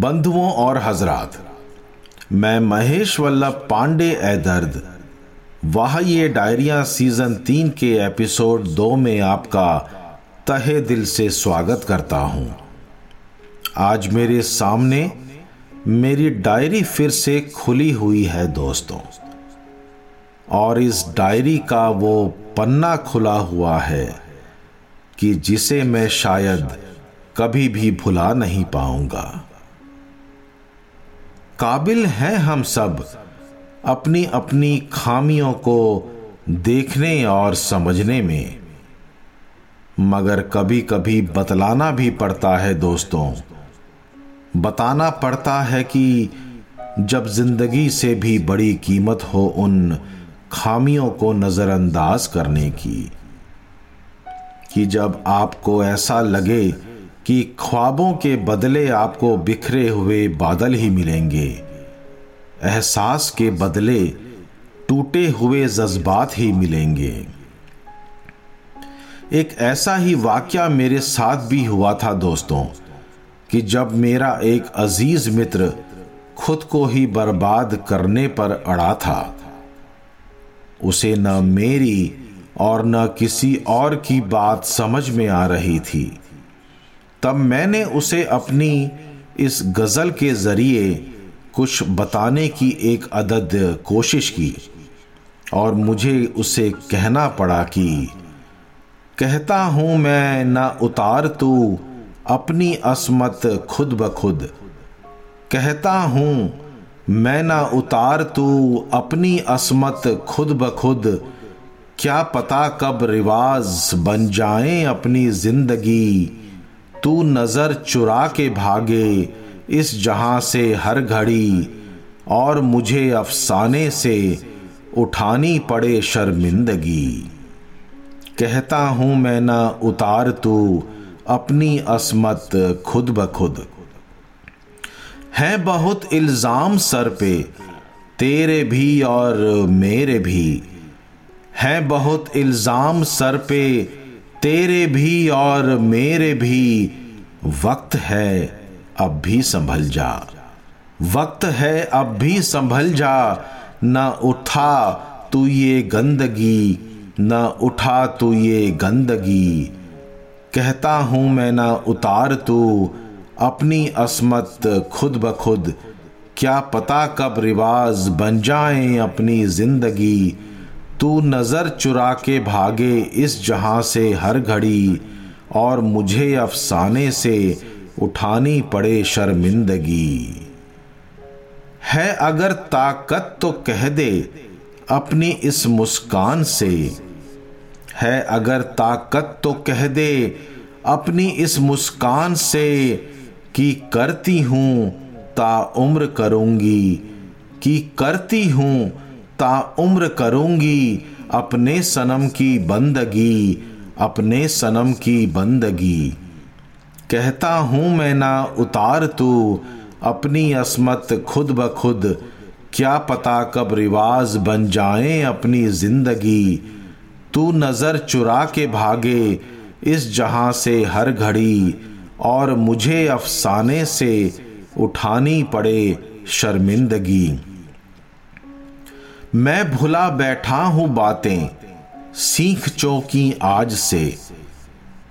बंधुओं और हजरात, मैं महेश वल्लभ पांडे ए दर्द वाह ये डायरिया सीज़न तीन के एपिसोड दो में आपका तहे दिल से स्वागत करता हूँ। आज मेरे सामने मेरी डायरी फिर से खुली हुई है दोस्तों, और इस डायरी का वो पन्ना खुला हुआ है कि जिसे मैं शायद कभी भी भुला नहीं पाऊँगा। काबिल हैं हम सब अपनी अपनी खामियों को देखने और समझने में। मगर कभी कभी बतलाना भी पड़ता है दोस्तों। बताना पड़ता है कि जब ज़िंदगी से भी बड़ी कीमत हो उन खामियों को नज़रअंदाज करने की, कि जब आपको ऐसा लगे कि ख्वाबों के बदले आपको बिखरे हुए बादल ही मिलेंगे। एहसास के बदले टूटे हुए जज्बात ही मिलेंगे। एक ऐसा ही वाक्य मेरे साथ भी हुआ था दोस्तों, कि जब मेरा एक अज़ीज़ मित्र खुद को ही बर्बाद करने पर अड़ा था, उसे न मेरी और न किसी और की बात समझ में आ रही थी। तब मैंने उसे अपनी इस गज़ल के ज़रिए कुछ बताने की एक अदद कोशिश की और मुझे उसे कहना पड़ा कि, कहता हूँ मैं न उतार तू अपनी असमत खुद ब खुद। कहता हूँ मैं न उतार तू अपनी असमत खुद ब खुद। क्या पता कब रिवाज बन जाए अपनी ज़िंदगी तू नज़र चुरा के भागे इस जहाँ से हर घड़ी, और मुझे अफसाने से उठानी पड़े शर्मिंदगी। कहता हूँ मैं न उतार तू अपनी असमत खुद ब खुद। है बहुत इल्ज़ाम सर पे, तेरे भी और मेरे भी। है बहुत इल्ज़ाम सर पे तेरे भी और मेरे भी वक्त है, अब भी संभल जा। वक्त है, अब भी संभल जा। न उठा तू ये गंदगी, न उठा तू ये गंदगी। कहता हूँ मैं न उतार तू, अपनी असमत खुद ब खुद। क्या पता कब रिवाज बन जाए अपनी ज़िंदगी। तू नज़र चुरा के भागे इस जहाँ से हर घड़ी, और मुझे अफसाने से उठानी पड़े शर्मिंदगी। है अगर ताकत तो कह दे अपनी इस मुस्कान से। है अगर ताकत तो कह दे अपनी इस मुस्कान से कि करती हूँ, ता उम्र करूँगी, कि करती हूँ ता उम्र करूँगी, अपने सनम की बंदगी, अपने सनम की बंदगी। कहता हूँ मैं ना उतार तू, अपनी असमत खुद ब खुद, क्या पता कब रिवाज बन जाए अपनी ज़िंदगी। तू नज़र चुरा के भागे, इस जहाँ से हर घड़ी, और मुझे अफसाने से उठानी पड़े शर्मिंदगी। मैं भुला बैठा हूँ बातें, सीख चौकी आज से।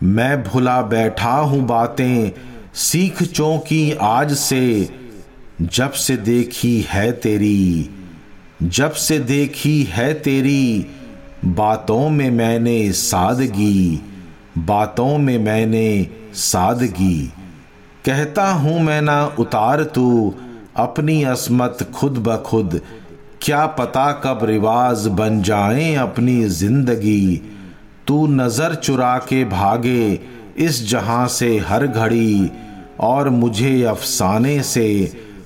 मैं भुला बैठा हूँ बातें, सीख चौकी आज से। जब से देखी है तेरी, जब से देखी है तेरी, बातों में मैंने सादगी, बातों में मैंने सादगी। कहता हूँ मैं ना उतार तू, अपनी असमत खुद ब खुद क्या पता कब रिवाज बन जाए अपनी ज़िंदगी? तू नज़र चुरा के भागे इस जहाँ से हर घड़ी, और मुझे अफसाने से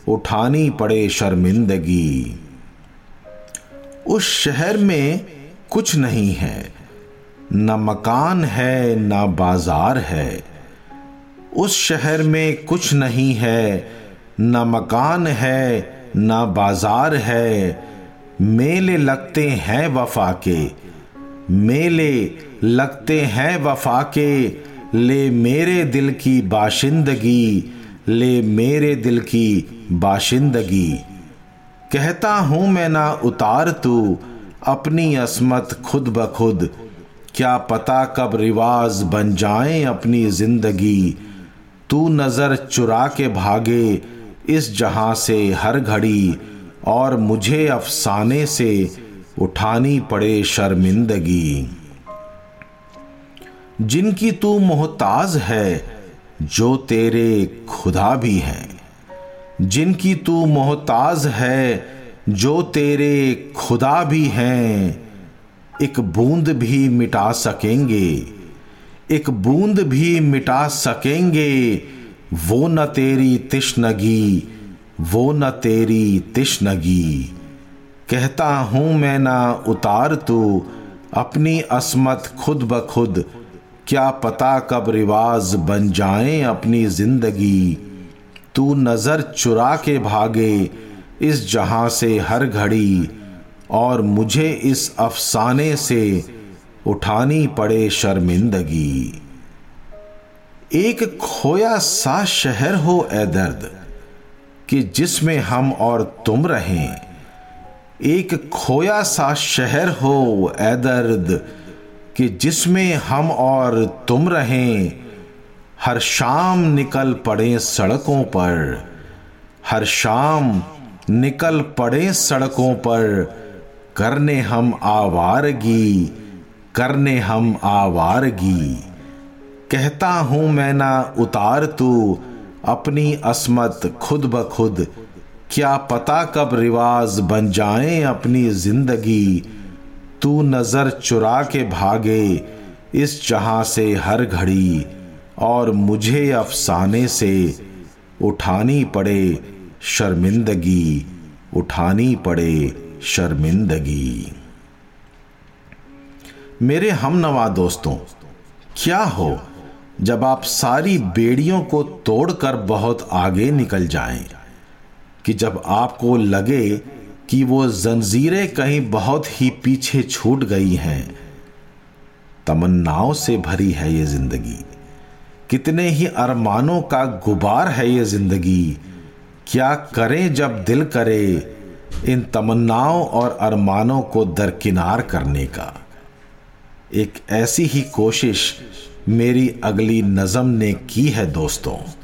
उठानी पड़े शर्मिंदगी। उस शहर में कुछ नहीं है, न मकान है, न बाज़ार है। उस शहर में कुछ नहीं है, न मकान है ना बाज़ार है। मेले लगते हैं वफा के। मेले लगते हैं वफा के। ले मेरे दिल की बाशिंदगी। ले मेरे दिल की बाशिंदगी। कहता हूँ मैं ना उतार तू। अपनी असमत खुद ब खुद। क्या पता कब रिवाज बन जाए अपनी ज़िंदगी। तू नज़र चुरा के भागे। इस जहाँ से हर घड़ी और मुझे अफसाने से उठानी पड़े शर्मिंदगी। जिनकी तू मोहताज है, जो तेरे खुदा भी हैं। जिनकी तू मोहताज है, जो तेरे खुदा भी हैं। एक बूंद भी मिटा सकेंगे, एक बूंद भी मिटा सकेंगे वो न तेरी तिश्नगी, वो न तेरी तिश्नगी। कहता हूँ मैं ना उतार तू, अपनी असमत खुद ब खुद, क्या पता कब रिवाज बन जाए अपनी ज़िंदगी। तू नज़र चुरा के भागे, इस जहाँ से हर घड़ी, और मुझे इस अफसाने से उठानी पड़े शर्मिंदगी। एक खोया सा शहर हो ए दर्द, कि जिसमें हम और तुम रहें। एक खोया सा शहर हो ए दर्द, कि जिसमें हम और तुम रहें। हर शाम निकल पड़े सड़कों पर, हर शाम निकल पड़े सड़कों पर, करने हम आवारगी, करने हम आवारगी। कहता हूँ मैं ना उतार तू, अपनी असमत खुद ब खुद। क्या पता कब रिवाज बन जाए अपनी ज़िंदगी। तू नज़र चुरा के भागे इस जहाँ से हर घड़ी, और मुझे अफसाने से उठानी पड़े शर्मिंदगी, उठानी पड़े शर्मिंदगी। मेरे हम नवा दोस्तों, क्या हो? जब आप सारी बेड़ियों को तोड़कर बहुत आगे निकल जाएँ, कि जब आपको लगे कि वो जंजीरें कहीं बहुत ही पीछे छूट गई हैं, तमन्नाओं से भरी है ये ज़िंदगी। कितने ही अरमानों का गुबार है ये ज़िंदगी। क्या करें जब दिल करे इन तमन्नाओं और अरमानों को दरकिनार करने का। एक ऐसी ही कोशिश मेरी अगली नज़म ने की है दोस्तों?